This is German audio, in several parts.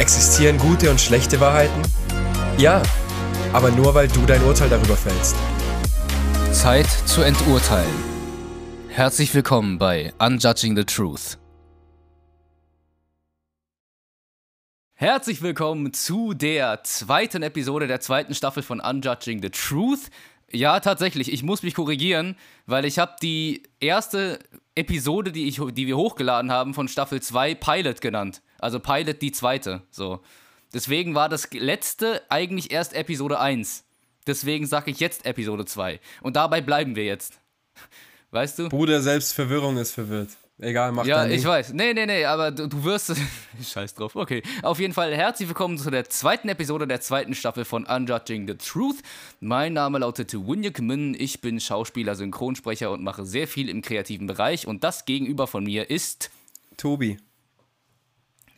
Existieren gute und schlechte Wahrheiten? Ja, aber nur weil du dein Urteil darüber fällst. Zeit zu enturteilen. Herzlich willkommen bei Unjudging the Truth. Herzlich willkommen zu der zweiten Episode der zweiten Staffel von Unjudging the Truth. Ja, tatsächlich, ich muss mich korrigieren, weil ich habe die erste Episode, die, ich, die wir hochgeladen haben, von Staffel 2 Pilot genannt. Also Pilot die zweite. So. Deswegen war das letzte eigentlich erst Episode 1. Deswegen sage ich jetzt Episode 2. Und dabei bleiben wir jetzt. Weißt du? Bruder, selbst Verwirrung ist verwirrt. Egal, mach Ja, ich weiß. Nee, nee, nee, aber du, du wirst. Scheiß drauf. Okay. Auf jeden Fall herzlich willkommen zu der zweiten Episode der zweiten Staffel von Unjudging the Truth. Mein Name lautet Winyuk Min. Ich bin Schauspieler, Synchronsprecher und mache sehr viel im kreativen Bereich. Und das gegenüber von mir ist. Tobi.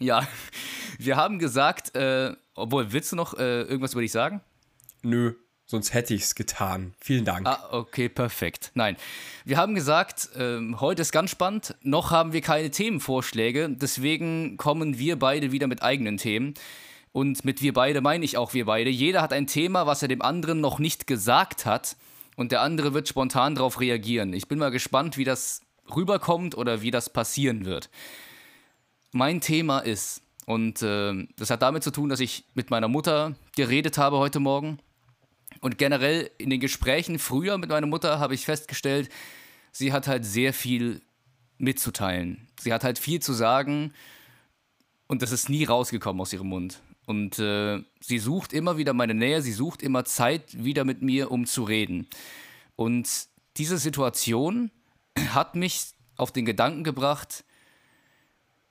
Ja, wir haben gesagt, äh, obwohl, willst du noch äh, irgendwas über dich sagen? Nö. Sonst hätte ich es getan. Vielen Dank. Ah, okay, perfekt. Nein, wir haben gesagt, ähm, heute ist ganz spannend. Noch haben wir keine Themenvorschläge. Deswegen kommen wir beide wieder mit eigenen Themen. Und mit wir beide meine ich auch wir beide. Jeder hat ein Thema, was er dem anderen noch nicht gesagt hat. Und der andere wird spontan darauf reagieren. Ich bin mal gespannt, wie das rüberkommt oder wie das passieren wird. Mein Thema ist, und äh, das hat damit zu tun, dass ich mit meiner Mutter geredet habe heute Morgen. Und generell in den Gesprächen früher mit meiner Mutter habe ich festgestellt, sie hat halt sehr viel mitzuteilen. Sie hat halt viel zu sagen und das ist nie rausgekommen aus ihrem Mund. Und äh, sie sucht immer wieder meine Nähe, sie sucht immer Zeit wieder mit mir, um zu reden. Und diese Situation hat mich auf den Gedanken gebracht,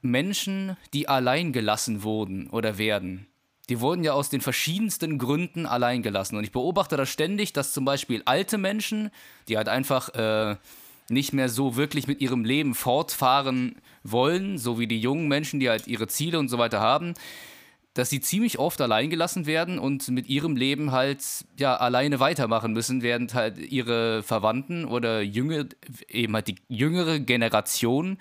Menschen, die allein gelassen wurden oder werden, die wurden ja aus den verschiedensten Gründen allein gelassen. Und ich beobachte das ständig, dass zum Beispiel alte Menschen, die halt einfach äh, nicht mehr so wirklich mit ihrem Leben fortfahren wollen, so wie die jungen Menschen, die halt ihre Ziele und so weiter haben, dass sie ziemlich oft allein gelassen werden und mit ihrem Leben halt ja alleine weitermachen müssen, während halt ihre Verwandten oder jüngere, eben halt die jüngere Generation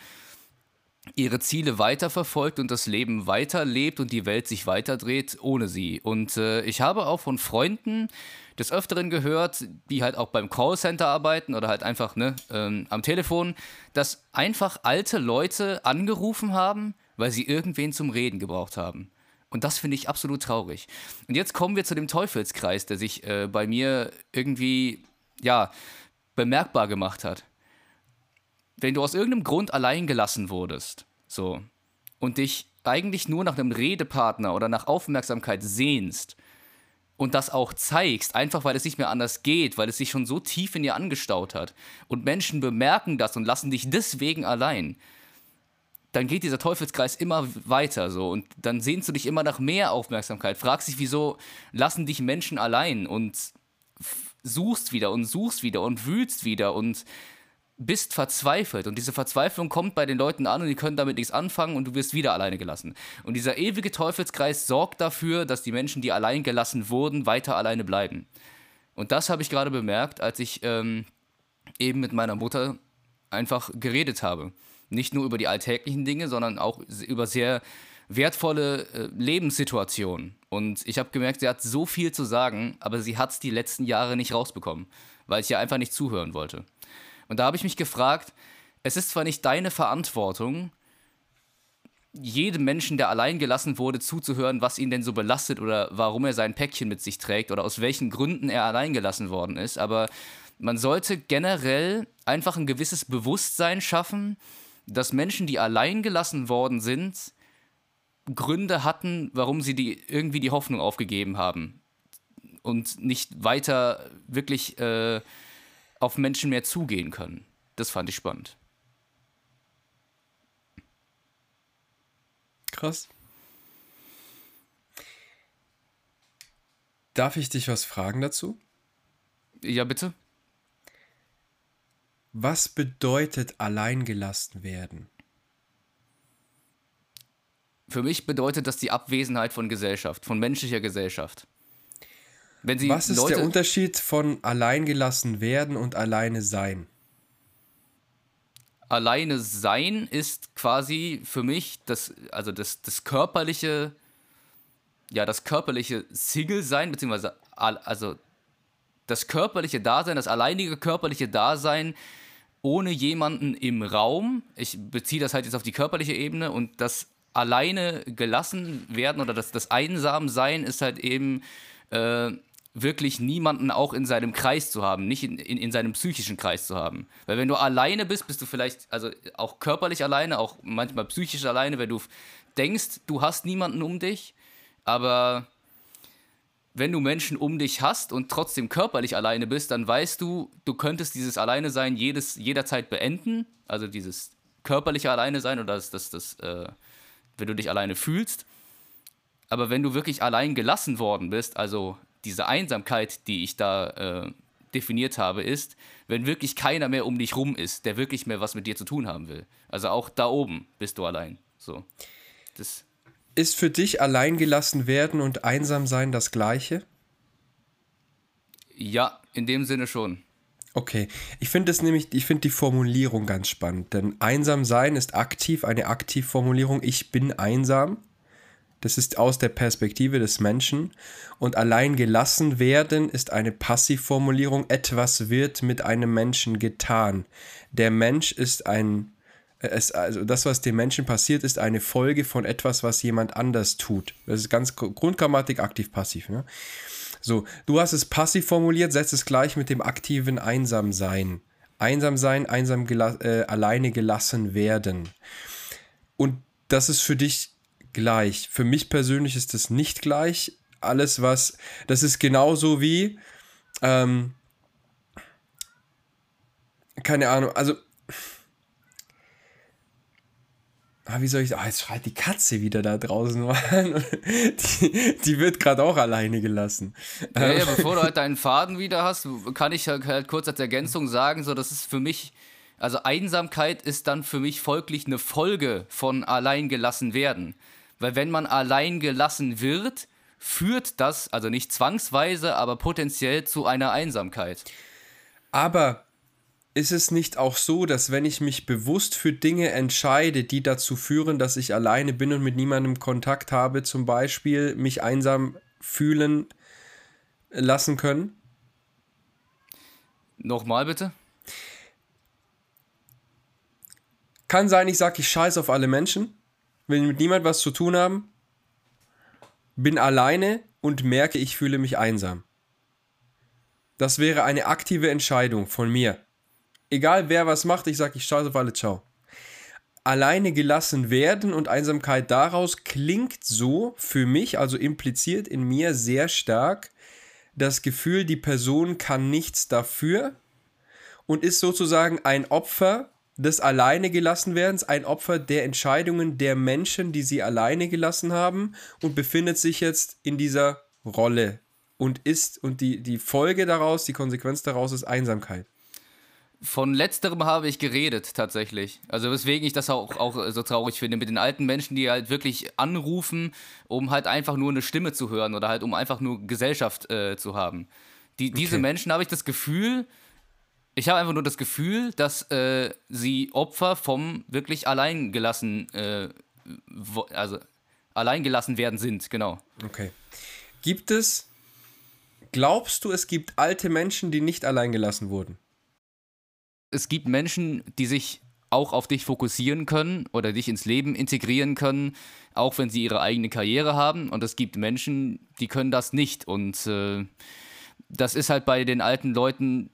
ihre Ziele weiterverfolgt und das Leben weiterlebt und die Welt sich weiterdreht ohne sie. Und äh, ich habe auch von Freunden des Öfteren gehört, die halt auch beim Callcenter arbeiten oder halt einfach ne, ähm, am Telefon, dass einfach alte Leute angerufen haben, weil sie irgendwen zum Reden gebraucht haben. Und das finde ich absolut traurig. Und jetzt kommen wir zu dem Teufelskreis, der sich äh, bei mir irgendwie, ja, bemerkbar gemacht hat wenn du aus irgendeinem Grund allein gelassen wurdest, so, und dich eigentlich nur nach einem Redepartner oder nach Aufmerksamkeit sehnst und das auch zeigst, einfach weil es nicht mehr anders geht, weil es sich schon so tief in dir angestaut hat und Menschen bemerken das und lassen dich deswegen allein, dann geht dieser Teufelskreis immer weiter so und dann sehnst du dich immer nach mehr Aufmerksamkeit, fragst dich, wieso lassen dich Menschen allein und suchst wieder und suchst wieder und wühlst wieder und bist verzweifelt und diese Verzweiflung kommt bei den Leuten an und die können damit nichts anfangen und du wirst wieder alleine gelassen. Und dieser ewige Teufelskreis sorgt dafür, dass die Menschen, die allein gelassen wurden, weiter alleine bleiben. Und das habe ich gerade bemerkt, als ich ähm, eben mit meiner Mutter einfach geredet habe. Nicht nur über die alltäglichen Dinge, sondern auch über sehr wertvolle äh, Lebenssituationen. Und ich habe gemerkt, sie hat so viel zu sagen, aber sie hat es die letzten Jahre nicht rausbekommen, weil ich ihr einfach nicht zuhören wollte. Und da habe ich mich gefragt, es ist zwar nicht deine Verantwortung, jedem Menschen, der allein gelassen wurde, zuzuhören, was ihn denn so belastet oder warum er sein Päckchen mit sich trägt oder aus welchen Gründen er allein gelassen worden ist, aber man sollte generell einfach ein gewisses Bewusstsein schaffen, dass Menschen, die allein gelassen worden sind, Gründe hatten, warum sie die, irgendwie die Hoffnung aufgegeben haben und nicht weiter wirklich äh, auf Menschen mehr zugehen können. Das fand ich spannend. Krass. Darf ich dich was fragen dazu? Ja, bitte. Was bedeutet alleingelassen werden? Für mich bedeutet das die Abwesenheit von Gesellschaft, von menschlicher Gesellschaft. Was ist Leute der Unterschied von alleingelassen werden und alleine sein? Alleine sein ist quasi für mich das, also das, das körperliche ja, das körperliche Single-Sein, beziehungsweise also das körperliche Dasein, das alleinige körperliche Dasein ohne jemanden im Raum. Ich beziehe das halt jetzt auf die körperliche Ebene und das alleine gelassen werden oder das, das Einsamsein ist halt eben äh, wirklich niemanden auch in seinem Kreis zu haben, nicht in, in, in seinem psychischen Kreis zu haben. Weil wenn du alleine bist, bist du vielleicht, also auch körperlich alleine, auch manchmal psychisch alleine, wenn du denkst, du hast niemanden um dich, aber wenn du Menschen um dich hast und trotzdem körperlich alleine bist, dann weißt du, du könntest dieses Alleine sein jedes, jederzeit beenden, also dieses körperliche Alleine sein oder das, das, das äh, wenn du dich alleine fühlst. Aber wenn du wirklich allein gelassen worden bist, also diese Einsamkeit, die ich da äh, definiert habe, ist, wenn wirklich keiner mehr um dich rum ist, der wirklich mehr was mit dir zu tun haben will. Also auch da oben bist du allein. So. Das ist für dich allein gelassen werden und einsam sein das gleiche? Ja, in dem Sinne schon. Okay, ich finde es nämlich, ich finde die Formulierung ganz spannend, denn einsam sein ist aktiv, eine Aktivformulierung, ich bin einsam. Das ist aus der Perspektive des Menschen. Und allein gelassen werden ist eine Passivformulierung. Etwas wird mit einem Menschen getan. Der Mensch ist ein, es, also das, was dem Menschen passiert, ist eine Folge von etwas, was jemand anders tut. Das ist ganz Grundgrammatik aktiv-passiv. Ne? So, du hast es passiv formuliert, setzt es gleich mit dem aktiven Einsamsein. Einsam sein, einsam gela äh, alleine gelassen werden. Und das ist für dich gleich. Für mich persönlich ist das nicht gleich. Alles, was, das ist genauso wie, ähm, keine Ahnung, also, ah, wie soll ich, ah, jetzt schreit die Katze wieder da draußen, die, die wird gerade auch alleine gelassen. Ja, ja, bevor du halt deinen Faden wieder hast, kann ich halt, halt kurz als Ergänzung sagen, so, das ist für mich, also Einsamkeit ist dann für mich folglich eine Folge von allein gelassen werden. Weil wenn man allein gelassen wird, führt das, also nicht zwangsweise, aber potenziell zu einer Einsamkeit. Aber ist es nicht auch so, dass wenn ich mich bewusst für Dinge entscheide, die dazu führen, dass ich alleine bin und mit niemandem Kontakt habe, zum Beispiel mich einsam fühlen lassen können? Nochmal bitte? Kann sein, ich sage, ich scheiße auf alle Menschen will mit niemand was zu tun haben, bin alleine und merke, ich fühle mich einsam. Das wäre eine aktive Entscheidung von mir. Egal wer was macht, ich sage, ich schaue auf alle, ciao. Alleine gelassen werden und Einsamkeit daraus klingt so für mich, also impliziert in mir sehr stark das Gefühl, die Person kann nichts dafür und ist sozusagen ein Opfer des alleine gelassen werdens, ein Opfer der Entscheidungen der Menschen, die sie alleine gelassen haben und befindet sich jetzt in dieser Rolle und ist und die, die Folge daraus, die Konsequenz daraus ist Einsamkeit. Von letzterem habe ich geredet, tatsächlich. Also weswegen ich das auch, auch so traurig finde, mit den alten Menschen, die halt wirklich anrufen, um halt einfach nur eine Stimme zu hören oder halt um einfach nur Gesellschaft äh, zu haben. Die, diese okay. Menschen habe ich das Gefühl, ich habe einfach nur das Gefühl, dass äh, sie Opfer vom wirklich alleingelassen, äh, also alleingelassen werden sind, genau. Okay. Gibt es, glaubst du, es gibt alte Menschen, die nicht alleingelassen wurden? Es gibt Menschen, die sich auch auf dich fokussieren können oder dich ins Leben integrieren können, auch wenn sie ihre eigene Karriere haben. Und es gibt Menschen, die können das nicht. Und äh, das ist halt bei den alten Leuten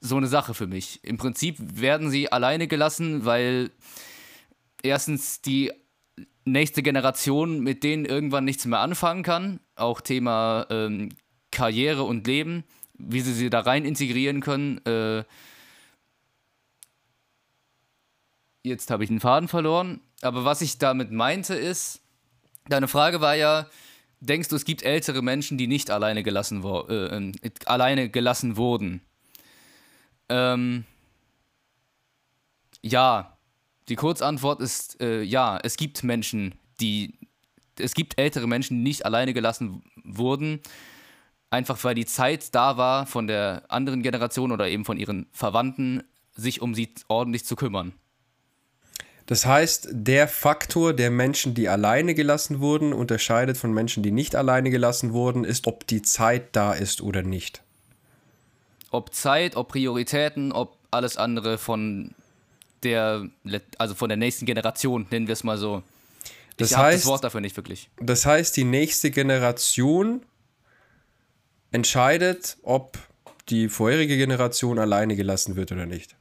so eine Sache für mich. Im Prinzip werden sie alleine gelassen, weil erstens die nächste Generation mit denen irgendwann nichts mehr anfangen kann. Auch Thema ähm, Karriere und Leben, wie sie sie da rein integrieren können. Äh, jetzt habe ich den Faden verloren. Aber was ich damit meinte ist, deine Frage war ja, denkst du, es gibt ältere Menschen, die nicht alleine gelassen, äh, äh, alleine gelassen wurden? Ähm, ja, die Kurzantwort ist äh, ja, es gibt Menschen, die, es gibt ältere Menschen, die nicht alleine gelassen wurden, einfach weil die Zeit da war von der anderen Generation oder eben von ihren Verwandten, sich um sie ordentlich zu kümmern. Das heißt, der Faktor der Menschen, die alleine gelassen wurden, unterscheidet von Menschen, die nicht alleine gelassen wurden, ist, ob die Zeit da ist oder nicht. Ob Zeit, ob Prioritäten, ob alles andere von der, also von der nächsten Generation, nennen wir es mal so. Das ich habe heißt, das Wort dafür nicht wirklich. Das heißt, die nächste Generation entscheidet, ob die vorherige Generation alleine gelassen wird oder nicht.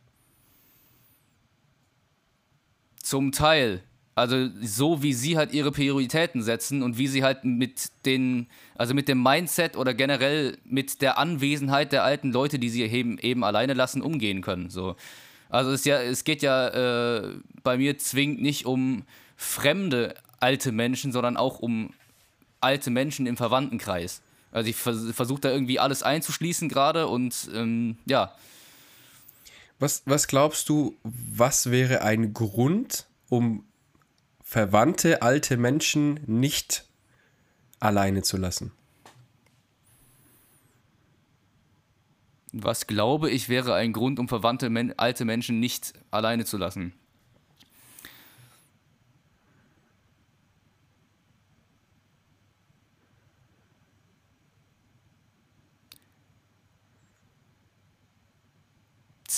Zum Teil. Also so wie sie halt ihre Prioritäten setzen und wie sie halt mit den, also mit dem Mindset oder generell mit der Anwesenheit der alten Leute, die sie eben, eben alleine lassen, umgehen können. So. Also es, ja, es geht ja äh, bei mir zwingend nicht um fremde alte Menschen, sondern auch um alte Menschen im Verwandtenkreis. Also ich vers versuche da irgendwie alles einzuschließen gerade und ähm, ja. Was, was glaubst du, was wäre ein Grund, um verwandte alte Menschen nicht alleine zu lassen? Was glaube ich wäre ein Grund, um verwandte men alte Menschen nicht alleine zu lassen?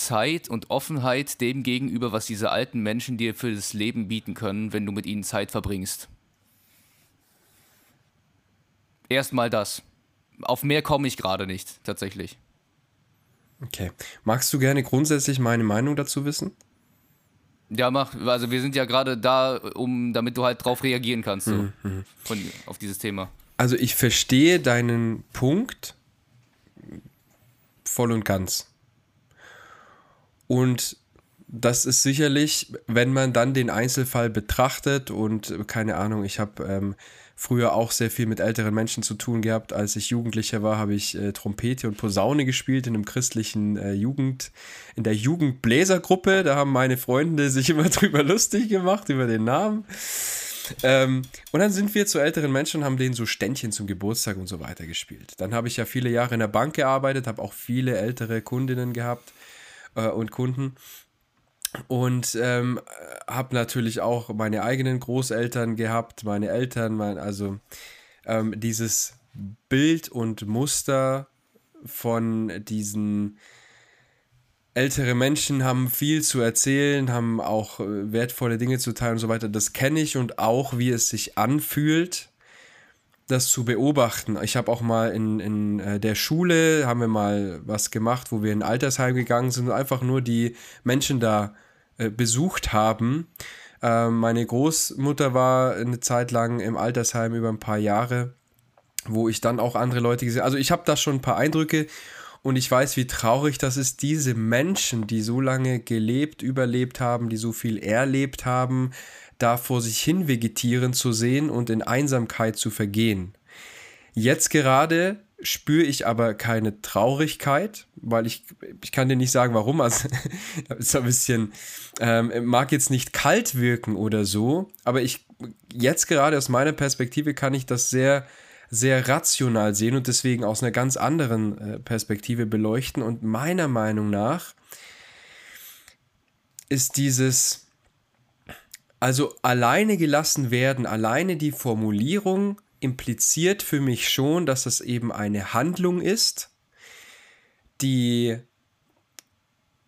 Zeit und Offenheit dem gegenüber, was diese alten Menschen dir für das Leben bieten können, wenn du mit ihnen Zeit verbringst. Erstmal das. Auf mehr komme ich gerade nicht, tatsächlich. Okay. Magst du gerne grundsätzlich meine Meinung dazu wissen? Ja, mach. Also wir sind ja gerade da, um, damit du halt drauf reagieren kannst, so, mhm. von, auf dieses Thema. Also ich verstehe deinen Punkt voll und ganz. Und das ist sicherlich, wenn man dann den Einzelfall betrachtet und keine Ahnung, ich habe ähm, früher auch sehr viel mit älteren Menschen zu tun gehabt. Als ich Jugendlicher war, habe ich äh, Trompete und Posaune gespielt in einem christlichen äh, Jugend, in der Jugendbläsergruppe. Da haben meine Freunde sich immer drüber lustig gemacht, über den Namen. Ähm, und dann sind wir zu älteren Menschen und haben denen so Ständchen zum Geburtstag und so weiter gespielt. Dann habe ich ja viele Jahre in der Bank gearbeitet, habe auch viele ältere Kundinnen gehabt äh, und Kunden. Und ähm, habe natürlich auch meine eigenen Großeltern gehabt, meine Eltern, mein, also ähm, dieses Bild und Muster von diesen ältere Menschen haben viel zu erzählen, haben auch äh, wertvolle Dinge zu teilen und so weiter. Das kenne ich und auch, wie es sich anfühlt, das zu beobachten. Ich habe auch mal in, in äh, der Schule, haben wir mal was gemacht, wo wir in ein Altersheim gegangen sind und einfach nur die Menschen da äh, besucht haben. Ähm, meine Großmutter war eine Zeit lang im Altersheim über ein paar Jahre, wo ich dann auch andere Leute gesehen habe. Also ich habe da schon ein paar Eindrücke und ich weiß, wie traurig das ist, diese Menschen, die so lange gelebt, überlebt haben, die so viel erlebt haben, da vor sich hin vegetieren zu sehen und in Einsamkeit zu vergehen. Jetzt gerade spüre ich aber keine Traurigkeit, weil ich, ich kann dir nicht sagen, warum. Also ist ein bisschen, ähm, mag jetzt nicht kalt wirken oder so, aber ich jetzt gerade aus meiner Perspektive kann ich das sehr, sehr rational sehen und deswegen aus einer ganz anderen äh, Perspektive beleuchten. Und meiner Meinung nach ist dieses also alleine gelassen werden, alleine die Formulierung impliziert für mich schon, dass das eben eine Handlung ist, die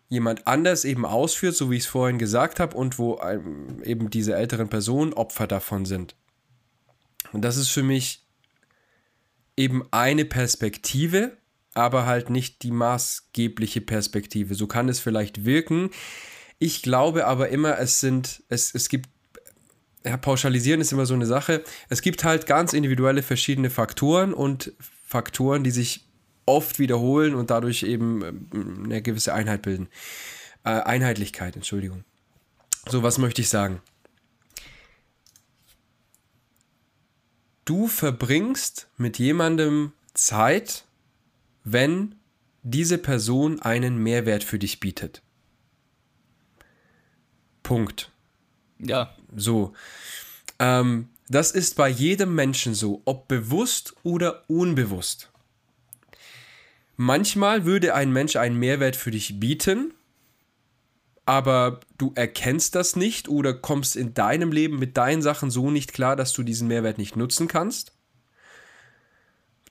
jemand anders eben ausführt, so wie ich es vorhin gesagt habe, und wo eben diese älteren Personen Opfer davon sind. Und das ist für mich eben eine Perspektive, aber halt nicht die maßgebliche Perspektive. So kann es vielleicht wirken. Ich glaube aber immer, es sind, es, es gibt, ja, pauschalisieren ist immer so eine Sache. Es gibt halt ganz individuelle verschiedene Faktoren und Faktoren, die sich oft wiederholen und dadurch eben ähm, eine gewisse Einheit bilden. Äh, Einheitlichkeit, Entschuldigung. So, was möchte ich sagen? Du verbringst mit jemandem Zeit, wenn diese Person einen Mehrwert für dich bietet. Punkt. Ja. So. Ähm, das ist bei jedem Menschen so, ob bewusst oder unbewusst. Manchmal würde ein Mensch einen Mehrwert für dich bieten, aber du erkennst das nicht oder kommst in deinem Leben mit deinen Sachen so nicht klar, dass du diesen Mehrwert nicht nutzen kannst.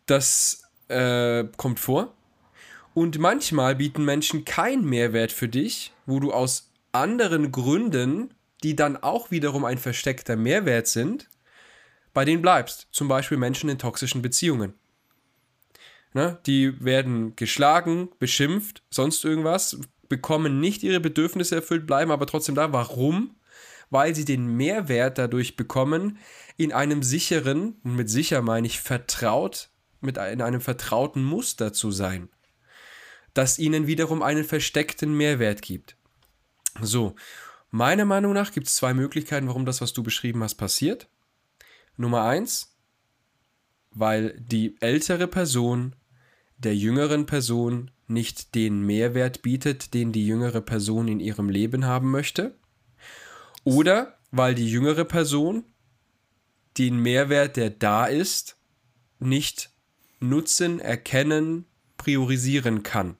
Das äh, kommt vor. Und manchmal bieten Menschen keinen Mehrwert für dich, wo du aus anderen Gründen, die dann auch wiederum ein versteckter Mehrwert sind, bei denen bleibst. Zum Beispiel Menschen in toxischen Beziehungen. Ne? Die werden geschlagen, beschimpft, sonst irgendwas, bekommen nicht ihre Bedürfnisse erfüllt, bleiben aber trotzdem da. Warum? Weil sie den Mehrwert dadurch bekommen, in einem sicheren, und mit sicher meine ich vertraut, mit in einem vertrauten Muster zu sein, das ihnen wiederum einen versteckten Mehrwert gibt. So, meiner Meinung nach gibt es zwei Möglichkeiten, warum das, was du beschrieben hast, passiert. Nummer eins, weil die ältere Person der jüngeren Person nicht den Mehrwert bietet, den die jüngere Person in ihrem Leben haben möchte. Oder weil die jüngere Person den Mehrwert, der da ist, nicht nutzen, erkennen, priorisieren kann.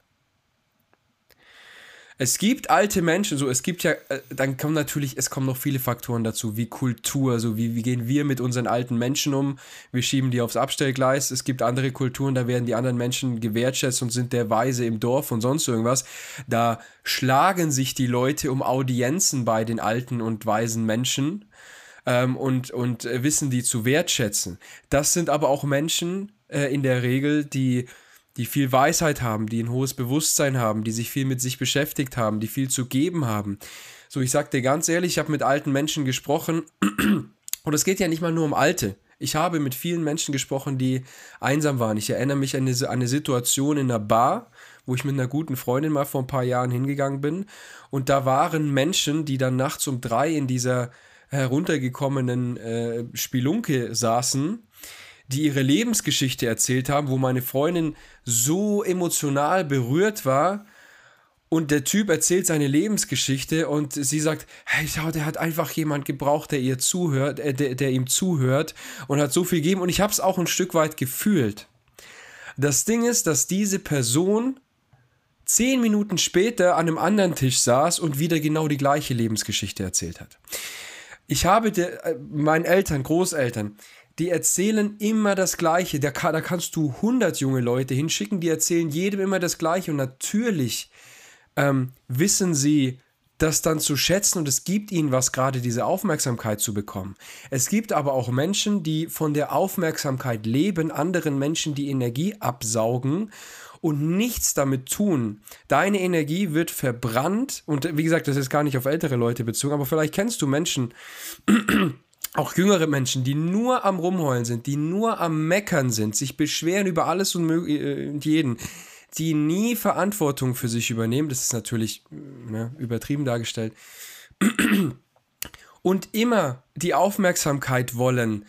Es gibt alte Menschen, so es gibt ja, äh, dann kommen natürlich, es kommen noch viele Faktoren dazu, wie Kultur, so wie, wie gehen wir mit unseren alten Menschen um, wir schieben die aufs Abstellgleis, es gibt andere Kulturen, da werden die anderen Menschen gewertschätzt und sind der Weise im Dorf und sonst irgendwas. Da schlagen sich die Leute um Audienzen bei den alten und weisen Menschen ähm, und, und äh, wissen die zu wertschätzen. Das sind aber auch Menschen äh, in der Regel, die die viel Weisheit haben, die ein hohes Bewusstsein haben, die sich viel mit sich beschäftigt haben, die viel zu geben haben. So, ich sag dir ganz ehrlich, ich habe mit alten Menschen gesprochen und es geht ja nicht mal nur um Alte. Ich habe mit vielen Menschen gesprochen, die einsam waren. Ich erinnere mich an eine, Situation in einer Bar, wo ich mit einer guten Freundin mal vor ein paar Jahren hingegangen bin. Und da waren Menschen, die dann nachts um drei in dieser heruntergekommenen äh, Spelunke saßen die ihre Lebensgeschichte erzählt haben, wo meine Freundin so emotional berührt war. Und der Typ erzählt seine Lebensgeschichte und sie sagt, hey, schau, der hat einfach jemand gebraucht, der ihr zuhört, äh, der, der ihm zuhört und hat so viel gegeben. Und ich habe es auch ein Stück weit gefühlt. Das Ding ist, dass diese Person zehn Minuten später an einem anderen Tisch saß und wieder genau die gleiche Lebensgeschichte erzählt hat. Ich habe de, äh, meinen Eltern, Großeltern, die erzählen immer das Gleiche. Da, da kannst du 100 junge Leute hinschicken, die erzählen jedem immer das Gleiche. Und natürlich ähm, wissen sie das dann zu schätzen und es gibt ihnen was, gerade diese Aufmerksamkeit zu bekommen. Es gibt aber auch Menschen, die von der Aufmerksamkeit leben, anderen Menschen die Energie absaugen und nichts damit tun. Deine Energie wird verbrannt und wie gesagt, das ist gar nicht auf ältere Leute bezogen, aber vielleicht kennst du Menschen, auch jüngere Menschen, die nur am Rumheulen sind, die nur am Meckern sind, sich beschweren über alles und, äh, jeden, die nie Verantwortung für sich übernehmen, das ist natürlich ne, übertrieben dargestellt, und immer die Aufmerksamkeit wollen,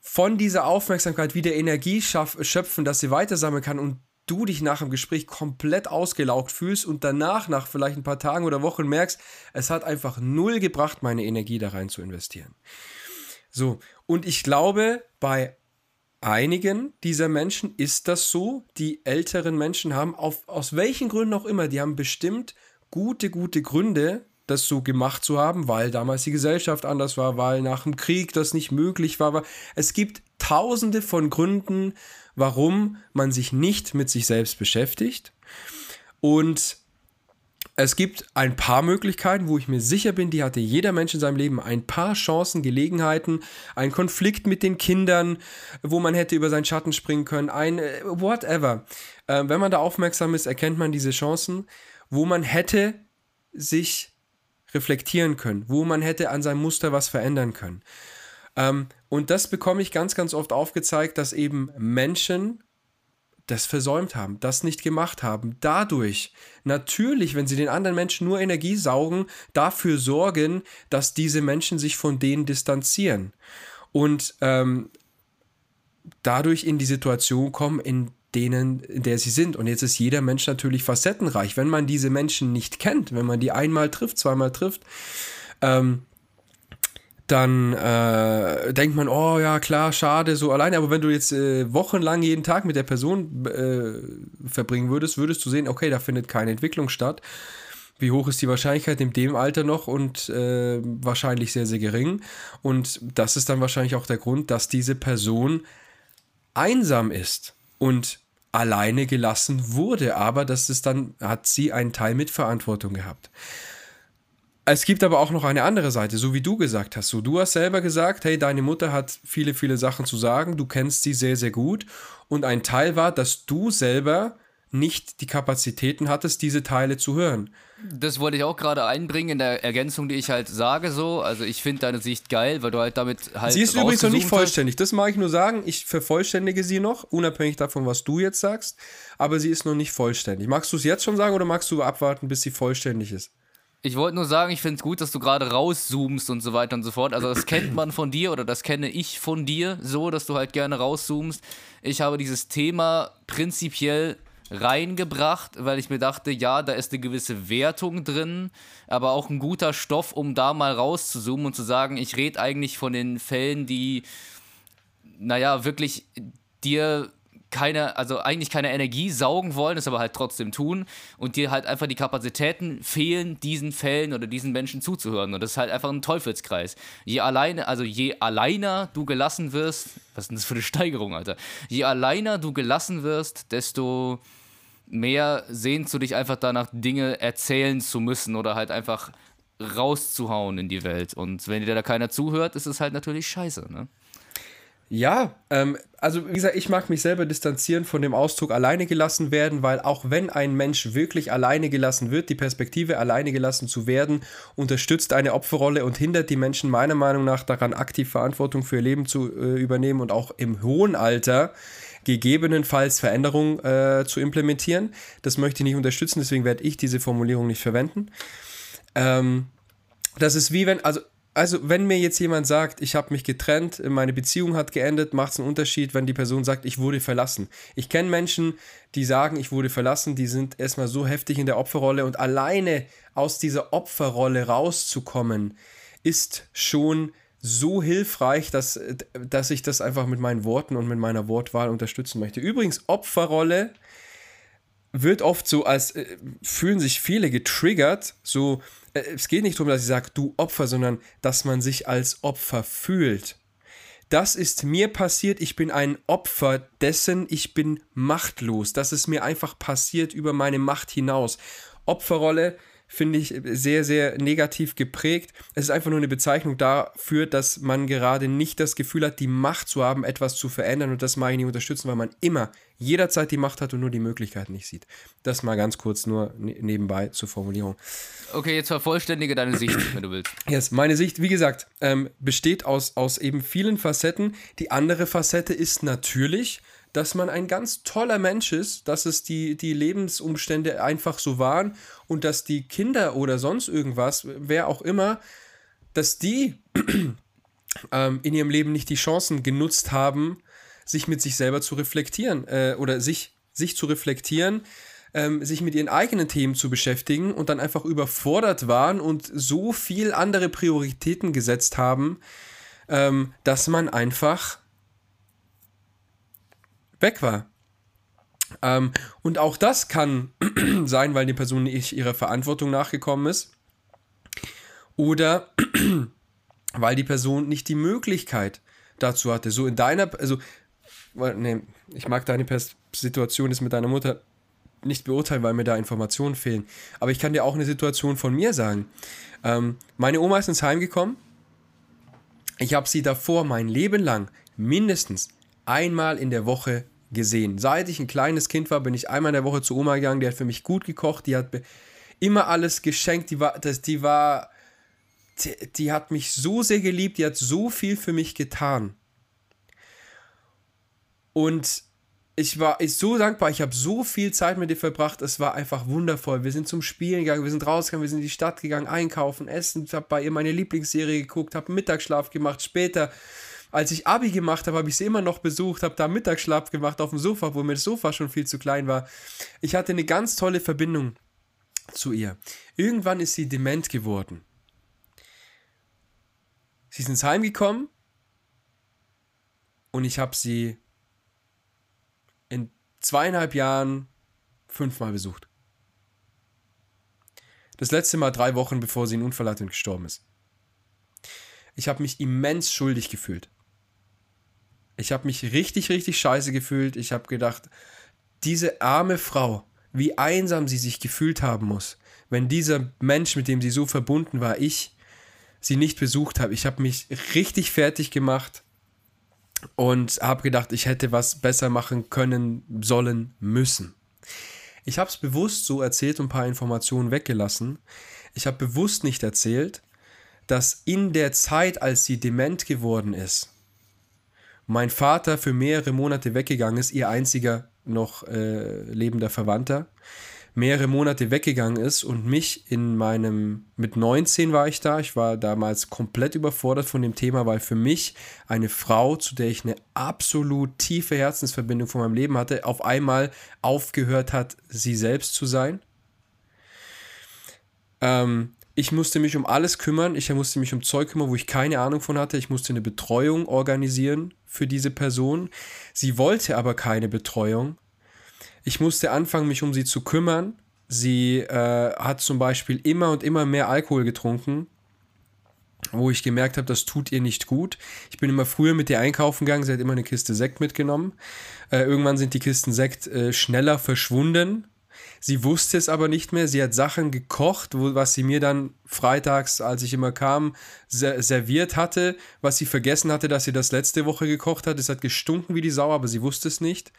von dieser Aufmerksamkeit wieder Energie schöpfen, dass sie weitersammeln kann und du dich nach dem Gespräch komplett ausgelaugt fühlst und danach, nach vielleicht ein paar Tagen oder Wochen merkst, es hat einfach null gebracht, meine Energie da rein zu investieren. So, und ich glaube, bei einigen dieser Menschen ist das so. Die älteren Menschen haben, auf, aus welchen Gründen auch immer, die haben bestimmt gute, gute Gründe, das so gemacht zu haben, weil damals die Gesellschaft anders war, weil nach dem Krieg das nicht möglich war. Es gibt tausende von Gründen, warum man sich nicht mit sich selbst beschäftigt. Und es gibt ein paar Möglichkeiten, wo ich mir sicher bin, die hatte jeder Mensch in seinem Leben. Ein paar Chancen, Gelegenheiten, ein Konflikt mit den Kindern, wo man hätte über seinen Schatten springen können, ein äh, whatever. Äh, wenn man da aufmerksam ist, erkennt man diese Chancen, wo man hätte sich reflektieren können, wo man hätte an seinem Muster was verändern können. Ähm, und das bekomme ich ganz, ganz oft aufgezeigt, dass eben Menschen das versäumt haben, das nicht gemacht haben, dadurch natürlich, wenn sie den anderen Menschen nur Energie saugen, dafür sorgen, dass diese Menschen sich von denen distanzieren und ähm, dadurch in die Situation kommen, in denen, in der sie sind. Und jetzt ist jeder Mensch natürlich facettenreich. Wenn man diese Menschen nicht kennt, wenn man die einmal trifft, zweimal trifft, ähm, dann äh, denkt man, oh ja, klar, schade, so alleine. Aber wenn du jetzt äh, wochenlang jeden Tag mit der Person äh, verbringen würdest, würdest du sehen, okay, da findet keine Entwicklung statt. wie hoch ist die Wahrscheinlichkeit in dem Alter noch und äh, wahrscheinlich sehr, sehr gering. Und das ist dann wahrscheinlich auch der Grund, dass diese Person einsam ist und alleine gelassen wurde. Aber das ist dann, hat sie einen Teil mit Verantwortung gehabt. Es gibt aber auch noch eine andere Seite, so wie du gesagt hast. So, du hast selber gesagt, hey, deine Mutter hat viele, viele Sachen zu sagen, du kennst sie sehr, sehr gut. Und ein Teil war, dass du selber nicht die Kapazitäten hattest, diese Teile zu hören. Das wollte ich auch gerade einbringen in der Ergänzung, die ich halt sage so. Also ich finde deine Sicht geil, weil du halt damit halt. Sie ist übrigens noch nicht vollständig. Das mag ich nur sagen. Ich vervollständige sie noch, unabhängig davon, was du jetzt sagst. Aber sie ist noch nicht vollständig. Magst du es jetzt schon sagen oder magst du abwarten, bis sie vollständig ist? Ich wollte nur sagen, ich finde es gut, dass du gerade rauszoomst und so weiter und so fort. Also das kennt man von dir oder das kenne ich von dir so, dass du halt gerne rauszoomst. Ich habe dieses Thema prinzipiell reingebracht, weil ich mir dachte, ja, da ist eine gewisse Wertung drin, aber auch ein guter Stoff, um da mal rauszuzoomen und zu sagen, ich rede eigentlich von den Fällen, die, naja, wirklich dir keine, also eigentlich keine Energie saugen wollen, es aber halt trotzdem tun und dir halt einfach die Kapazitäten fehlen, diesen Fällen oder diesen Menschen zuzuhören. Und das ist halt einfach ein Teufelskreis. Je alleine, also je alleiner du gelassen wirst, was ist denn das für eine Steigerung, Alter? Je alleiner du gelassen wirst, desto mehr sehnst du dich einfach danach, Dinge erzählen zu müssen oder halt einfach rauszuhauen in die Welt. Und wenn dir da keiner zuhört, ist es halt natürlich scheiße, ne? Ja, ähm, also wie gesagt, ich mag mich selber distanzieren von dem Ausdruck alleine gelassen werden, weil auch wenn ein Mensch wirklich alleine gelassen wird, die Perspektive alleine gelassen zu werden, unterstützt eine Opferrolle und hindert die Menschen meiner Meinung nach daran, aktiv Verantwortung für ihr Leben zu äh, übernehmen und auch im hohen Alter gegebenenfalls Veränderungen äh, zu implementieren. Das möchte ich nicht unterstützen, deswegen werde ich diese Formulierung nicht verwenden. Ähm, das ist wie wenn, also also wenn mir jetzt jemand sagt, ich habe mich getrennt, meine Beziehung hat geendet, macht es einen Unterschied, wenn die Person sagt, ich wurde verlassen. Ich kenne Menschen, die sagen, ich wurde verlassen, die sind erstmal so heftig in der Opferrolle und alleine aus dieser Opferrolle rauszukommen, ist schon so hilfreich, dass, dass ich das einfach mit meinen Worten und mit meiner Wortwahl unterstützen möchte. Übrigens, Opferrolle wird oft so als, äh, fühlen sich viele getriggert, so, äh, es geht nicht darum, dass ich sage, du Opfer, sondern dass man sich als Opfer fühlt. Das ist mir passiert, ich bin ein Opfer dessen, ich bin machtlos. Das ist mir einfach passiert über meine Macht hinaus. Opferrolle finde ich sehr, sehr negativ geprägt. Es ist einfach nur eine Bezeichnung dafür, dass man gerade nicht das Gefühl hat, die Macht zu haben, etwas zu verändern. Und das mag ich nicht unterstützen, weil man immer, jederzeit die Macht hat und nur die Möglichkeiten nicht sieht. Das mal ganz kurz nur ne-, nebenbei zur Formulierung. Okay, jetzt vervollständige deine Sicht, wenn du willst. Yes, meine Sicht, wie gesagt, ähm, besteht aus, aus eben vielen Facetten. Die andere Facette ist natürlich, dass man ein ganz toller Mensch ist, dass es die, die Lebensumstände einfach so waren und dass die Kinder oder sonst irgendwas, wer auch immer, dass die ähm, in ihrem Leben nicht die Chancen genutzt haben, sich mit sich selber zu reflektieren äh, oder sich, sich zu reflektieren, ähm, sich mit ihren eigenen Themen zu beschäftigen und dann einfach überfordert waren und so viel andere Prioritäten gesetzt haben, ähm, dass man einfach weg war. Ähm, und auch das kann sein, weil die Person nicht ihrer Verantwortung nachgekommen ist. Oder weil die Person nicht die Möglichkeit dazu hatte. So in deiner, also, nee, ich mag deine Pers Situation ist mit deiner Mutter nicht beurteilen, weil mir da Informationen fehlen. Aber ich kann dir auch eine Situation von mir sagen. Ähm, meine Oma ist ins Heim gekommen. Ich habe sie davor mein Leben lang mindestens einmal in der Woche gesehen. Seit ich ein kleines Kind war, bin ich einmal in der Woche zu Oma gegangen, die hat für mich gut gekocht, die hat immer alles geschenkt, die war, das, die war, die, die hat mich so sehr geliebt, die hat so viel für mich getan. Und ich war ich so dankbar, ich habe so viel Zeit mit dir verbracht, es war einfach wundervoll. Wir sind zum Spielen gegangen, wir sind rausgegangen, wir sind in die Stadt gegangen, einkaufen, essen, ich habe bei ihr meine Lieblingsserie geguckt, habe Mittagsschlaf gemacht, später als ich Abi gemacht habe, habe ich sie immer noch besucht, habe da Mittagsschlaf gemacht auf dem Sofa, wo mir das Sofa schon viel zu klein war. Ich hatte eine ganz tolle Verbindung zu ihr. Irgendwann ist sie dement geworden. Sie ist ins Heim gekommen und ich habe sie zweieinhalb Jahren fünfmal besucht. Das letzte Mal drei Wochen, bevor sie einen Unfall hatte und gestorben ist. Ich habe mich immens schuldig gefühlt. Ich habe mich richtig, richtig scheiße gefühlt. Ich habe gedacht, diese arme Frau, wie einsam sie sich gefühlt haben muss, wenn dieser Mensch, mit dem sie so verbunden war, ich, sie nicht besucht habe. Ich habe mich richtig fertig gemacht und habe gedacht, ich hätte was besser machen können, sollen, müssen. Ich habe es bewusst so erzählt und ein paar Informationen weggelassen. Ich habe bewusst nicht erzählt, dass in der Zeit, als sie dement geworden ist, mein Vater für mehrere Monate weggegangen ist, ihr einziger noch äh, lebender Verwandter, mehrere Monate weggegangen ist und mich in meinem, mit 19 war ich da, ich war damals komplett überfordert von dem Thema, weil für mich eine Frau, zu der ich eine absolut tiefe Herzensverbindung von meinem Leben hatte, auf einmal aufgehört hat, sie selbst zu sein. Ähm, ich musste mich um alles kümmern. Ich musste mich um Zeug kümmern, wo ich keine Ahnung von hatte. Ich musste eine Betreuung organisieren für diese Person. Sie wollte aber keine Betreuung. Ich musste anfangen, mich um sie zu kümmern. Sie äh, hat zum Beispiel immer und immer mehr Alkohol getrunken, wo ich gemerkt habe, das tut ihr nicht gut. Ich bin immer früher mit ihr einkaufen gegangen. Sie hat immer eine Kiste Sekt mitgenommen. Äh, irgendwann sind die Kisten Sekt äh, schneller verschwunden Sie wusste es aber nicht mehr. Sie hat Sachen gekocht, wo, was sie mir dann freitags, als ich immer kam, serviert hatte, was sie vergessen hatte, dass sie das letzte Woche gekocht hat. Es hat gestunken wie die Sau, aber sie wusste es nicht.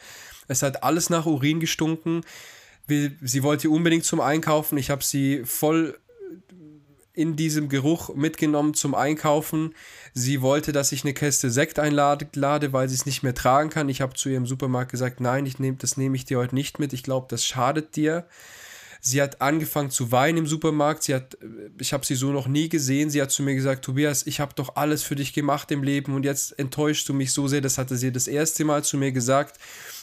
Es hat alles nach Urin gestunken. Sie wollte unbedingt zum Einkaufen. Ich habe sie voll in diesem Geruch mitgenommen zum Einkaufen. Sie wollte, dass ich eine Käste Sekt einlade, weil sie es nicht mehr tragen kann. Ich habe zu ihrem Supermarkt gesagt, nein, ich nehm, das nehme ich dir heute nicht mit. Ich glaube, das schadet dir. Sie hat angefangen zu weinen im Supermarkt. Sie hat, ich habe sie so noch nie gesehen. Sie hat zu mir gesagt, Tobias, ich habe doch alles für dich gemacht im Leben und jetzt enttäuschst du mich so sehr. Das hatte sie das erste Mal zu mir gesagt.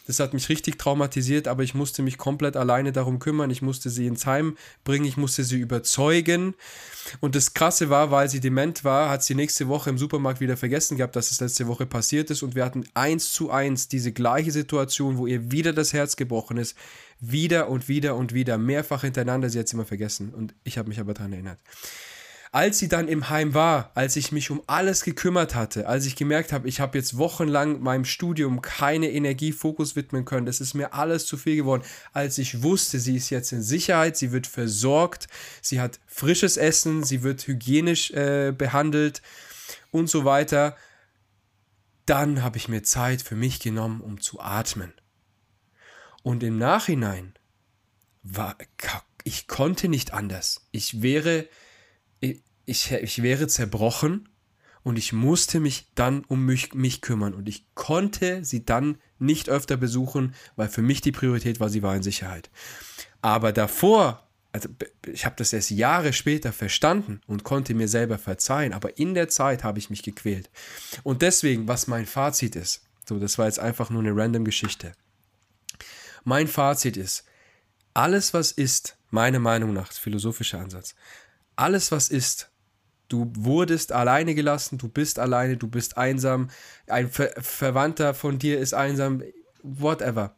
Das hat mich richtig traumatisiert, aber ich musste mich komplett alleine darum kümmern. Ich musste sie ins Heim bringen, ich musste sie überzeugen. Und das Krasse war, weil sie dement war, hat sie nächste Woche im Supermarkt wieder vergessen gehabt, dass es letzte Woche passiert ist. Und wir hatten eins zu eins diese gleiche Situation, wo ihr wieder das Herz gebrochen ist. Wieder und wieder und wieder, mehrfach hintereinander. Sie hat es immer vergessen. Und ich habe mich aber daran erinnert. Als sie dann im Heim war, als ich mich um alles gekümmert hatte, als ich gemerkt habe, ich habe jetzt wochenlang meinem Studium keine Energiefokus widmen können, das ist mir alles zu viel geworden, als ich wusste, sie ist jetzt in Sicherheit, sie wird versorgt, sie hat frisches Essen, sie wird hygienisch äh, behandelt und so weiter, dann habe ich mir Zeit für mich genommen, um zu atmen. Und im Nachhinein war, ich konnte nicht anders. Ich wäre ich, ich wäre zerbrochen und ich musste mich dann um mich, mich kümmern und ich konnte sie dann nicht öfter besuchen, weil für mich die Priorität war, sie war in Sicherheit. Aber davor, also ich habe das erst Jahre später verstanden und konnte mir selber verzeihen, aber in der Zeit habe ich mich gequält. Und deswegen, was mein Fazit ist, so, das war jetzt einfach nur eine random Geschichte. Mein Fazit ist, alles was ist, meiner Meinung nach, philosophischer Ansatz, alles was ist, Du wurdest alleine gelassen, du bist alleine, du bist einsam, ein Ver Verwandter von dir ist einsam, whatever.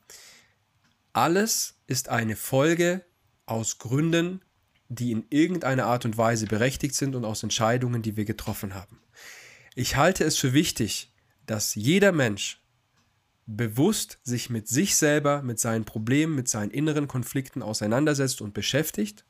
Alles ist eine Folge aus Gründen, die in irgendeiner Art und Weise berechtigt sind und aus Entscheidungen, die wir getroffen haben. Ich halte es für wichtig, dass jeder Mensch bewusst sich mit sich selber, mit seinen Problemen, mit seinen inneren Konflikten auseinandersetzt und beschäftigt.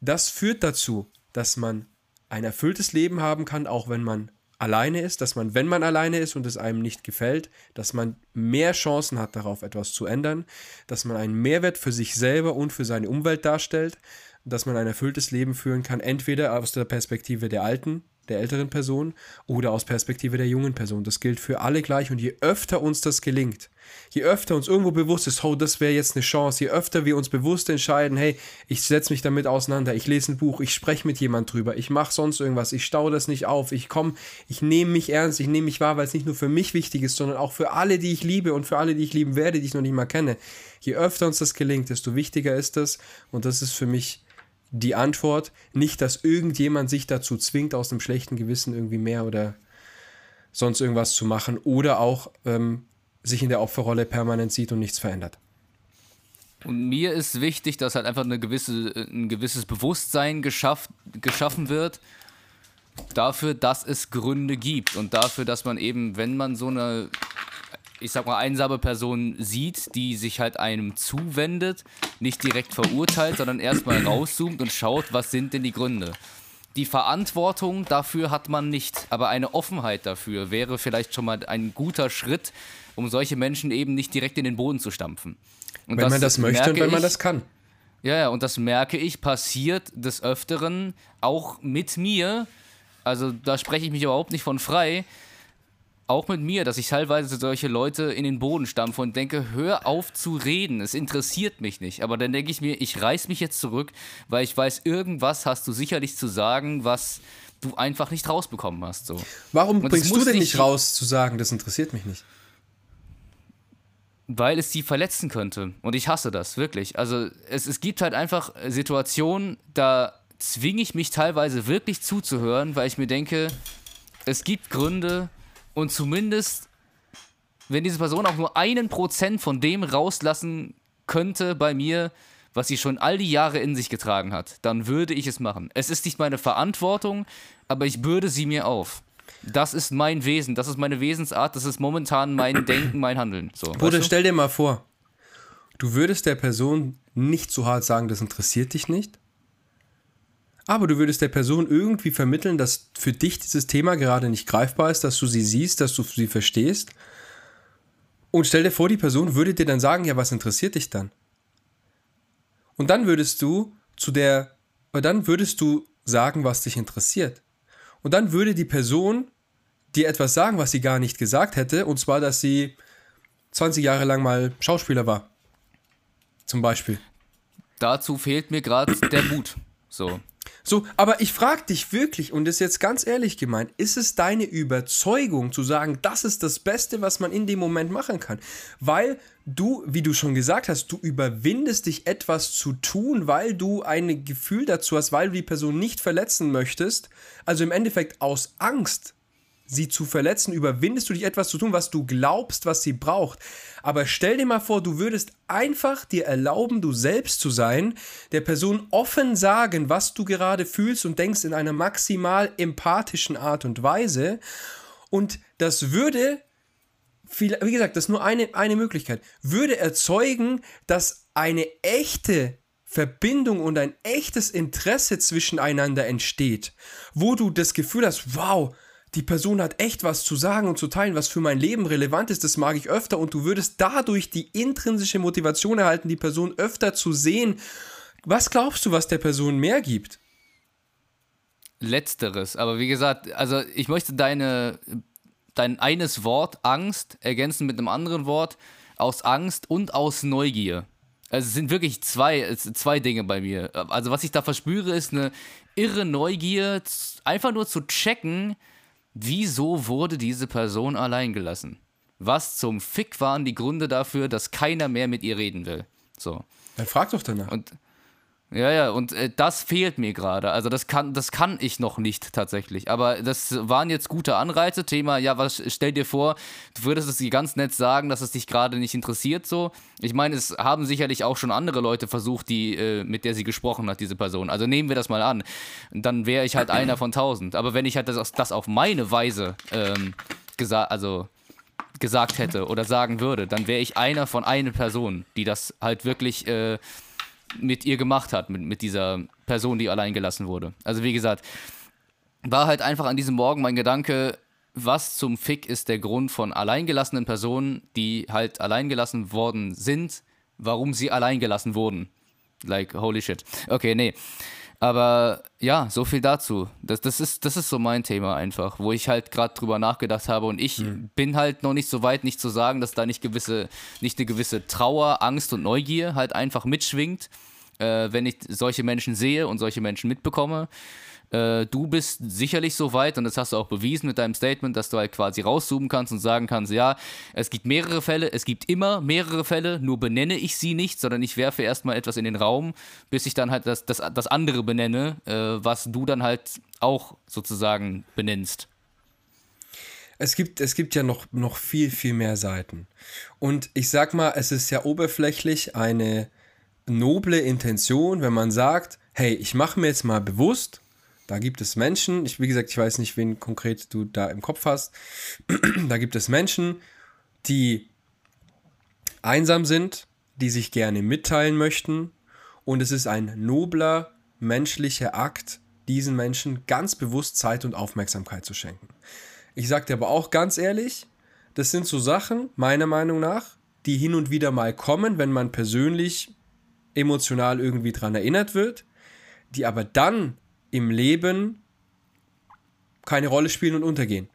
Das führt dazu, dass man ein erfülltes Leben haben kann, auch wenn man alleine ist, dass man, wenn man alleine ist und es einem nicht gefällt, dass man mehr Chancen hat, darauf etwas zu ändern, dass man einen Mehrwert für sich selber und für seine Umwelt darstellt, dass man ein erfülltes Leben führen kann, entweder aus der Perspektive der Alten, der älteren Person oder aus Perspektive der jungen Person. Das gilt für alle gleich und je öfter uns das gelingt, je öfter uns irgendwo bewusst ist, oh, das wäre jetzt eine Chance, je öfter wir uns bewusst entscheiden, hey, ich setze mich damit auseinander, ich lese ein Buch, ich spreche mit jemand drüber, ich mache sonst irgendwas, ich staue das nicht auf, ich komme, ich nehme mich ernst, ich nehme mich wahr, weil es nicht nur für mich wichtig ist, sondern auch für alle, die ich liebe und für alle, die ich lieben werde, die ich noch nicht mal kenne. Je öfter uns das gelingt, desto wichtiger ist das und das ist für mich die Antwort. Nicht, dass irgendjemand sich dazu zwingt, aus einem schlechten Gewissen irgendwie mehr oder sonst irgendwas zu machen oder auch ähm, sich in der Opferrolle permanent sieht und nichts verändert. Und mir ist wichtig, dass halt einfach eine gewisse, ein gewisses Bewusstsein geschaff, geschaffen wird dafür, dass es Gründe gibt und dafür, dass man eben, wenn man so eine, ich sag mal, einsame Person sieht, die sich halt einem zuwendet, nicht direkt verurteilt, sondern erstmal rauszoomt und schaut, was sind denn die Gründe. Die Verantwortung dafür hat man nicht, aber eine Offenheit dafür wäre vielleicht schon mal ein guter Schritt, um solche Menschen eben nicht direkt in den Boden zu stampfen. Und wenn man das möchte und wenn man das kann. Ja, ja, und das merke ich, passiert des Öfteren auch mit mir. Also da spreche ich mich überhaupt nicht von frei. Auch mit mir, dass ich teilweise solche Leute in den Boden stampfe und denke, hör auf zu reden, es interessiert mich nicht. Aber dann denke ich mir, ich reiß mich jetzt zurück, weil ich weiß, irgendwas hast du sicherlich zu sagen, was du einfach nicht rausbekommen hast. So. Warum bringst du denn nicht raus zu sagen, das interessiert mich nicht? weil es sie verletzen könnte. Und ich hasse das, wirklich. Also es, es gibt halt einfach Situationen, da zwinge ich mich teilweise wirklich zuzuhören, weil ich mir denke, es gibt Gründe und zumindest, wenn diese Person auch nur einen Prozent von dem rauslassen könnte bei mir, was sie schon all die Jahre in sich getragen hat, dann würde ich es machen. Es ist nicht meine Verantwortung, aber ich bürde sie mir auf. Das ist mein Wesen, das ist meine Wesensart, das ist momentan mein Denken, mein Handeln. So, Bruder, weißt du? stell dir mal vor, du würdest der Person nicht so hart sagen, das interessiert dich nicht, aber du würdest der Person irgendwie vermitteln, dass für dich dieses Thema gerade nicht greifbar ist, dass du sie siehst, dass du sie verstehst. Und stell dir vor, die Person würde dir dann sagen, ja, was interessiert dich dann? Und dann würdest du zu der, dann würdest du sagen, was dich interessiert. Und dann würde die Person dir etwas sagen, was sie gar nicht gesagt hätte, und zwar, dass sie 20 Jahre lang mal Schauspieler war. Zum Beispiel. Dazu fehlt mir gerade der Mut. So. So, aber ich frage dich wirklich, und ist jetzt ganz ehrlich gemeint, ist es deine Überzeugung zu sagen, das ist das Beste, was man in dem Moment machen kann? Weil du, wie du schon gesagt hast, du überwindest dich etwas zu tun, weil du ein Gefühl dazu hast, weil du die Person nicht verletzen möchtest. Also im Endeffekt aus Angst sie zu verletzen, überwindest du dich etwas zu tun, was du glaubst, was sie braucht. Aber stell dir mal vor, du würdest einfach dir erlauben, du selbst zu sein, der Person offen sagen, was du gerade fühlst und denkst in einer maximal empathischen Art und Weise. Und das würde, wie gesagt, das ist nur eine, eine Möglichkeit, würde erzeugen, dass eine echte Verbindung und ein echtes Interesse zwischeneinander entsteht, wo du das Gefühl hast, wow, die Person hat echt was zu sagen und zu teilen, was für mein Leben relevant ist, das mag ich öfter und du würdest dadurch die intrinsische Motivation erhalten, die Person öfter zu sehen. Was glaubst du, was der Person mehr gibt? Letzteres, aber wie gesagt, also ich möchte deine, dein eines Wort Angst ergänzen mit einem anderen Wort aus Angst und aus Neugier. Also es sind wirklich zwei, zwei Dinge bei mir. Also was ich da verspüre, ist eine irre Neugier, einfach nur zu checken, Wieso wurde diese Person allein gelassen? Was zum Fick waren die Gründe dafür, dass keiner mehr mit ihr reden will? So. Dann frag doch danach. Und ja, ja, und äh, das fehlt mir gerade. Also das kann, das kann ich noch nicht tatsächlich. Aber das waren jetzt gute Anreize. Thema, ja, was stell dir vor, du würdest es dir ganz nett sagen, dass es dich gerade nicht interessiert so. Ich meine, es haben sicherlich auch schon andere Leute versucht, die, äh, mit der sie gesprochen hat, diese Person. Also nehmen wir das mal an. Dann wäre ich halt einer von tausend. Aber wenn ich halt das, das auf meine Weise ähm, gesagt, also gesagt hätte oder sagen würde, dann wäre ich einer von einer Person, die das halt wirklich äh, mit ihr gemacht hat, mit, mit dieser Person, die allein gelassen wurde. Also wie gesagt, war halt einfach an diesem Morgen mein Gedanke, was zum Fick ist der Grund von alleingelassenen Personen, die halt alleingelassen worden sind, warum sie alleingelassen wurden. Like, holy shit. Okay, nee. Aber ja, so viel dazu. Das, das, ist, das ist so mein Thema einfach, wo ich halt gerade drüber nachgedacht habe und ich mhm. bin halt noch nicht so weit, nicht zu sagen, dass da nicht gewisse, nicht eine gewisse Trauer, Angst und Neugier halt einfach mitschwingt, äh, wenn ich solche Menschen sehe und solche Menschen mitbekomme. Äh, du bist sicherlich so weit, und das hast du auch bewiesen mit deinem Statement, dass du halt quasi rauszoomen kannst und sagen kannst, ja, es gibt mehrere Fälle, es gibt immer mehrere Fälle, nur benenne ich sie nicht, sondern ich werfe erstmal etwas in den Raum, bis ich dann halt das, das, das andere benenne, äh, was du dann halt auch sozusagen benennst. Es gibt, es gibt ja noch, noch viel, viel mehr Seiten. Und ich sag mal, es ist ja oberflächlich eine noble Intention, wenn man sagt, hey, ich mache mir jetzt mal bewusst, da gibt es Menschen, ich, wie gesagt, ich weiß nicht, wen konkret du da im Kopf hast, da gibt es Menschen, die einsam sind, die sich gerne mitteilen möchten und es ist ein nobler menschlicher Akt, diesen Menschen ganz bewusst Zeit und Aufmerksamkeit zu schenken. Ich sage dir aber auch ganz ehrlich, das sind so Sachen, meiner Meinung nach, die hin und wieder mal kommen, wenn man persönlich emotional irgendwie dran erinnert wird, die aber dann im Leben keine Rolle spielen und untergehen.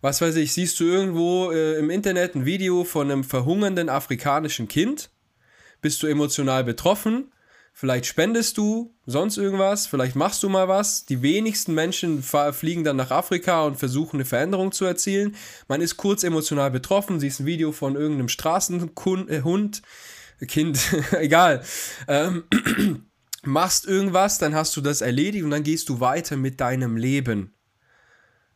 Was weiß ich, siehst du irgendwo äh, im Internet ein Video von einem verhungernden afrikanischen Kind, bist du emotional betroffen, vielleicht spendest du sonst irgendwas, vielleicht machst du mal was. Die wenigsten Menschen fliegen dann nach Afrika und versuchen eine Veränderung zu erzielen. Man ist kurz emotional betroffen, siehst ein Video von irgendeinem Straßenhund, äh, Kind, egal. Ähm, machst irgendwas, dann hast du das erledigt und dann gehst du weiter mit deinem Leben.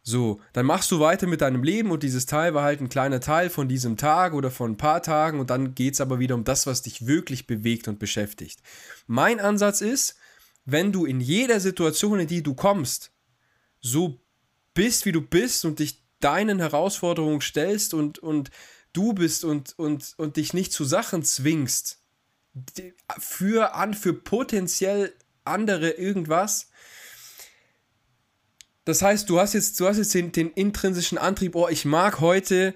So, dann machst du weiter mit deinem Leben und dieses Teil war halt ein kleiner Teil von diesem Tag oder von ein paar Tagen und dann geht es aber wieder um das, was dich wirklich bewegt und beschäftigt. Mein Ansatz ist, wenn du in jeder Situation, in die du kommst, so bist, wie du bist und dich deinen Herausforderungen stellst und, und du bist und, und, und dich nicht zu Sachen zwingst, für an, für potenziell andere irgendwas. Das heißt, du hast jetzt, du hast jetzt den, den intrinsischen Antrieb, oh, ich mag heute,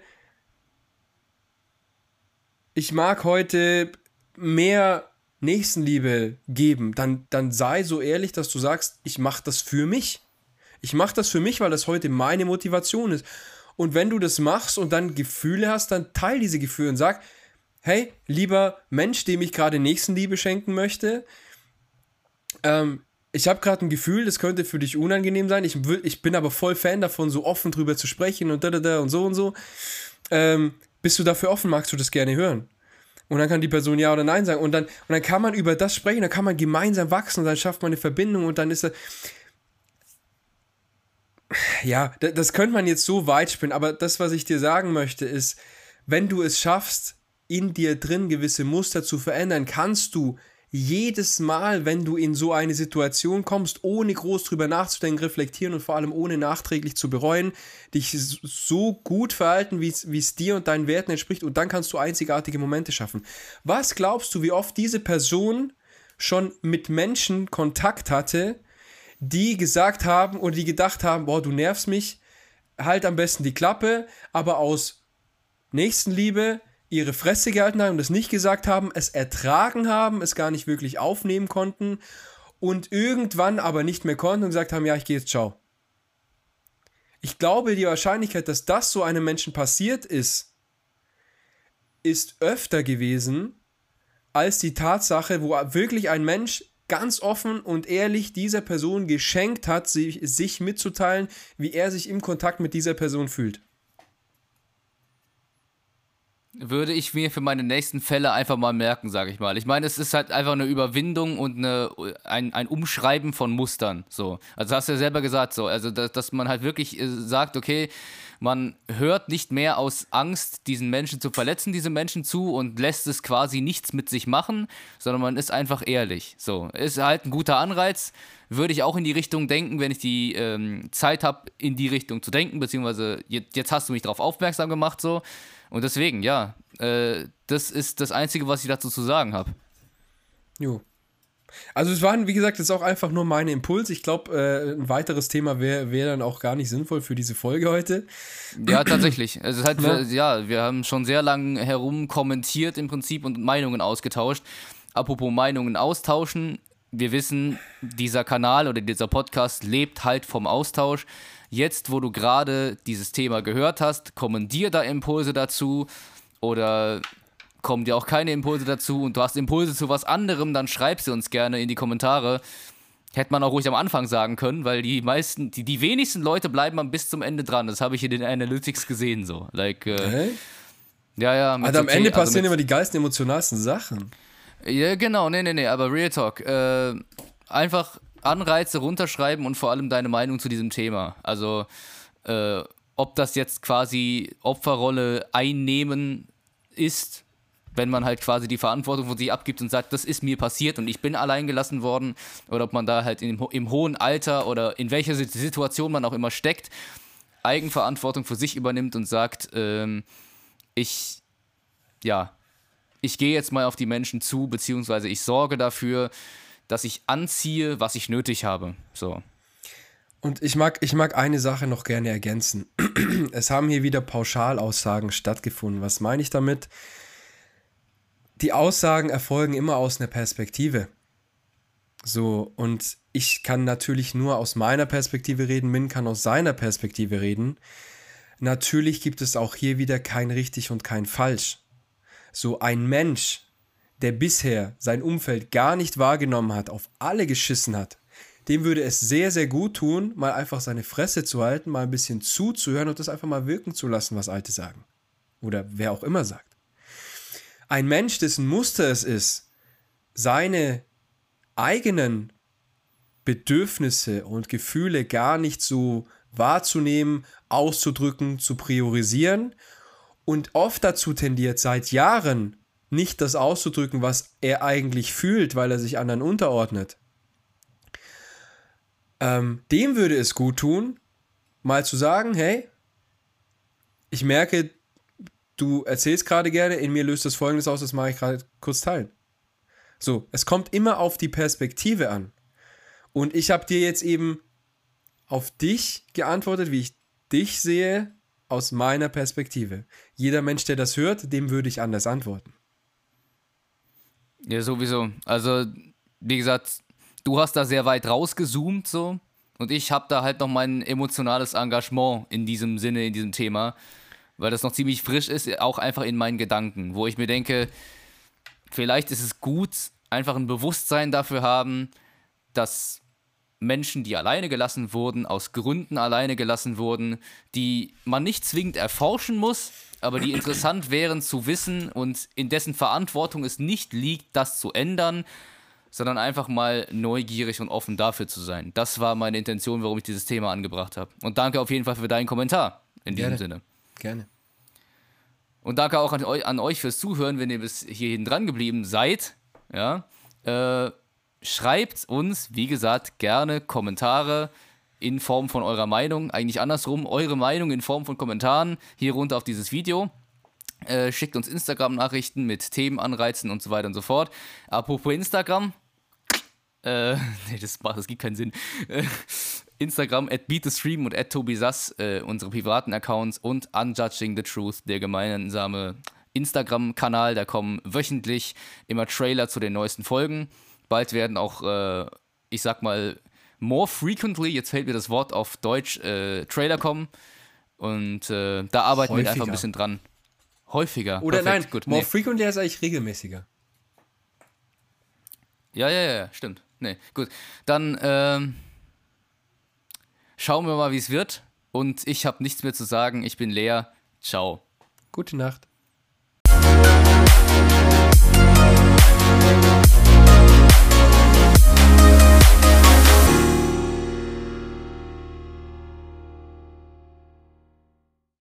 ich mag heute mehr Nächstenliebe geben, dann, dann sei so ehrlich, dass du sagst, ich mache das für mich. Ich mache das für mich, weil das heute meine Motivation ist. Und wenn du das machst und dann Gefühle hast, dann teil diese Gefühle und sag, hey, lieber Mensch, dem ich gerade Nächstenliebe schenken möchte, ähm, ich habe gerade ein Gefühl, das könnte für dich unangenehm sein. Ich, ich bin aber voll Fan davon, so offen drüber zu sprechen und da, da, da und so und so. Ähm, bist du dafür offen? Magst du das gerne hören? Und dann kann die Person ja oder nein sagen. Und dann, und dann kann man über das sprechen, dann kann man gemeinsam wachsen und dann schafft man eine Verbindung und dann ist er. Ja, das, das könnte man jetzt so weit spinnen, aber das, was ich dir sagen möchte, ist, wenn du es schaffst, in dir drin gewisse Muster zu verändern, kannst du jedes Mal, wenn du in so eine Situation kommst, ohne groß drüber nachzudenken, reflektieren und vor allem ohne nachträglich zu bereuen, dich so gut verhalten, wie es dir und deinen Werten entspricht und dann kannst du einzigartige Momente schaffen. Was glaubst du, wie oft diese Person schon mit Menschen Kontakt hatte, die gesagt haben oder die gedacht haben, boah, du nervst mich, halt am besten die Klappe, aber aus Nächstenliebe ihre Fresse gehalten haben und es nicht gesagt haben, es ertragen haben, es gar nicht wirklich aufnehmen konnten und irgendwann aber nicht mehr konnten und gesagt haben, ja, ich gehe jetzt, ciao. Ich glaube, die Wahrscheinlichkeit, dass das so einem Menschen passiert ist, ist öfter gewesen als die Tatsache, wo wirklich ein Mensch ganz offen und ehrlich dieser Person geschenkt hat, sich, sich mitzuteilen, wie er sich im Kontakt mit dieser Person fühlt würde ich mir für meine nächsten Fälle einfach mal merken, sage ich mal. Ich meine, es ist halt einfach eine Überwindung und eine, ein, ein Umschreiben von Mustern. So. Also hast du ja selber gesagt, so. Also, dass, dass man halt wirklich äh, sagt, okay, man hört nicht mehr aus Angst, diesen Menschen zu verletzen, diese Menschen zu und lässt es quasi nichts mit sich machen, sondern man ist einfach ehrlich. So. Ist halt ein guter Anreiz. Würde ich auch in die Richtung denken, wenn ich die ähm, Zeit habe, in die Richtung zu denken, beziehungsweise jetzt, jetzt hast du mich darauf aufmerksam gemacht, so. Und deswegen, ja, äh, das ist das Einzige, was ich dazu zu sagen habe. Jo. Also es waren, wie gesagt, jetzt auch einfach nur meine Impulse. Ich glaube, äh, ein weiteres Thema wäre wär dann auch gar nicht sinnvoll für diese Folge heute. Ja, tatsächlich. Es ist halt, ja. ja, wir haben schon sehr lange herum kommentiert im Prinzip und Meinungen ausgetauscht. Apropos Meinungen austauschen, wir wissen, dieser Kanal oder dieser Podcast lebt halt vom Austausch. Jetzt, wo du gerade dieses Thema gehört hast, kommen dir da Impulse dazu oder kommen dir auch keine Impulse dazu und du hast Impulse zu was anderem, dann schreib sie uns gerne in die Kommentare. Hätte man auch ruhig am Anfang sagen können, weil die meisten, die, die wenigsten Leute bleiben bis zum Ende dran. Das habe ich in den Analytics gesehen so. Like, äh, ja, ja. Also am Ende also passieren immer die geilsten, emotionalsten Sachen. Ja, genau, nee, nee, nee, aber Real Talk. Äh, einfach Anreize runterschreiben und vor allem deine Meinung zu diesem Thema. Also, äh, ob das jetzt quasi Opferrolle einnehmen ist, wenn man halt quasi die Verantwortung von sich abgibt und sagt, das ist mir passiert und ich bin allein gelassen worden, oder ob man da halt im, im hohen Alter oder in welcher Situation man auch immer steckt, Eigenverantwortung für sich übernimmt und sagt, ähm, ich, ja, ich gehe jetzt mal auf die Menschen zu, beziehungsweise ich sorge dafür, dass ich anziehe, was ich nötig habe. So. Und ich mag, ich mag eine Sache noch gerne ergänzen. Es haben hier wieder Pauschalaussagen stattgefunden. Was meine ich damit? Die Aussagen erfolgen immer aus einer Perspektive. So, und ich kann natürlich nur aus meiner Perspektive reden, Min kann aus seiner Perspektive reden. Natürlich gibt es auch hier wieder kein richtig und kein falsch. So ein Mensch, der bisher sein Umfeld gar nicht wahrgenommen hat, auf alle geschissen hat, dem würde es sehr, sehr gut tun, mal einfach seine Fresse zu halten, mal ein bisschen zuzuhören und das einfach mal wirken zu lassen, was Alte sagen. Oder wer auch immer sagt. Ein Mensch, dessen Muster es ist, seine eigenen Bedürfnisse und Gefühle gar nicht so wahrzunehmen, auszudrücken, zu priorisieren und oft dazu tendiert, seit Jahren nicht das auszudrücken, was er eigentlich fühlt, weil er sich anderen unterordnet. Ähm, dem würde es gut tun, mal zu sagen, hey, ich merke, du erzählst gerade gerne, in mir löst das Folgendes aus, das mache ich gerade kurz teilen. So, es kommt immer auf die Perspektive an. Und ich habe dir jetzt eben auf dich geantwortet, wie ich dich sehe, aus meiner Perspektive. Jeder Mensch, der das hört, dem würde ich anders antworten. Ja, sowieso. Also, wie gesagt, du hast da sehr weit rausgezoomt, so. Und ich habe da halt noch mein emotionales Engagement in diesem Sinne, in diesem Thema, weil das noch ziemlich frisch ist, auch einfach in meinen Gedanken, wo ich mir denke, vielleicht ist es gut, einfach ein Bewusstsein dafür haben, dass Menschen, die alleine gelassen wurden, aus Gründen alleine gelassen wurden, die man nicht zwingend erforschen muss, aber die interessant wären zu wissen und in dessen Verantwortung es nicht liegt, das zu ändern, sondern einfach mal neugierig und offen dafür zu sein. Das war meine Intention, warum ich dieses Thema angebracht habe. Und danke auf jeden Fall für deinen Kommentar in diesem Gerne. Sinne. Gerne. Und danke auch an euch, an euch fürs Zuhören, wenn ihr bis hierhin dran geblieben seid. Ja. Äh, schreibt uns, wie gesagt, gerne Kommentare in Form von eurer Meinung. Eigentlich andersrum, eure Meinung in Form von Kommentaren hier runter auf dieses Video. Äh, schickt uns Instagram-Nachrichten mit Themenanreizen und so weiter und so fort. Apropos Instagram. Äh, nee, das, macht, das gibt keinen Sinn. Äh, Instagram at BeatTheStream und at TobiSass, äh, unsere privaten Accounts und Unjudging the Truth, der gemeinsame Instagram-Kanal. Da kommen wöchentlich immer Trailer zu den neuesten Folgen. Bald werden auch, äh, ich sag mal, more frequently, jetzt fällt mir das Wort auf Deutsch, äh, Trailer kommen. Und äh, da arbeiten wir einfach ein Häufiger. bisschen dran. Häufiger. Oder Perfekt, nein, gut. more Nee. frequently ist eigentlich regelmäßiger. Ja, ja, ja, stimmt. Nee, gut. Dann ähm, schauen wir mal, wie es wird. Und ich habe nichts mehr zu sagen. Ich bin leer. Ciao. Gute Nacht.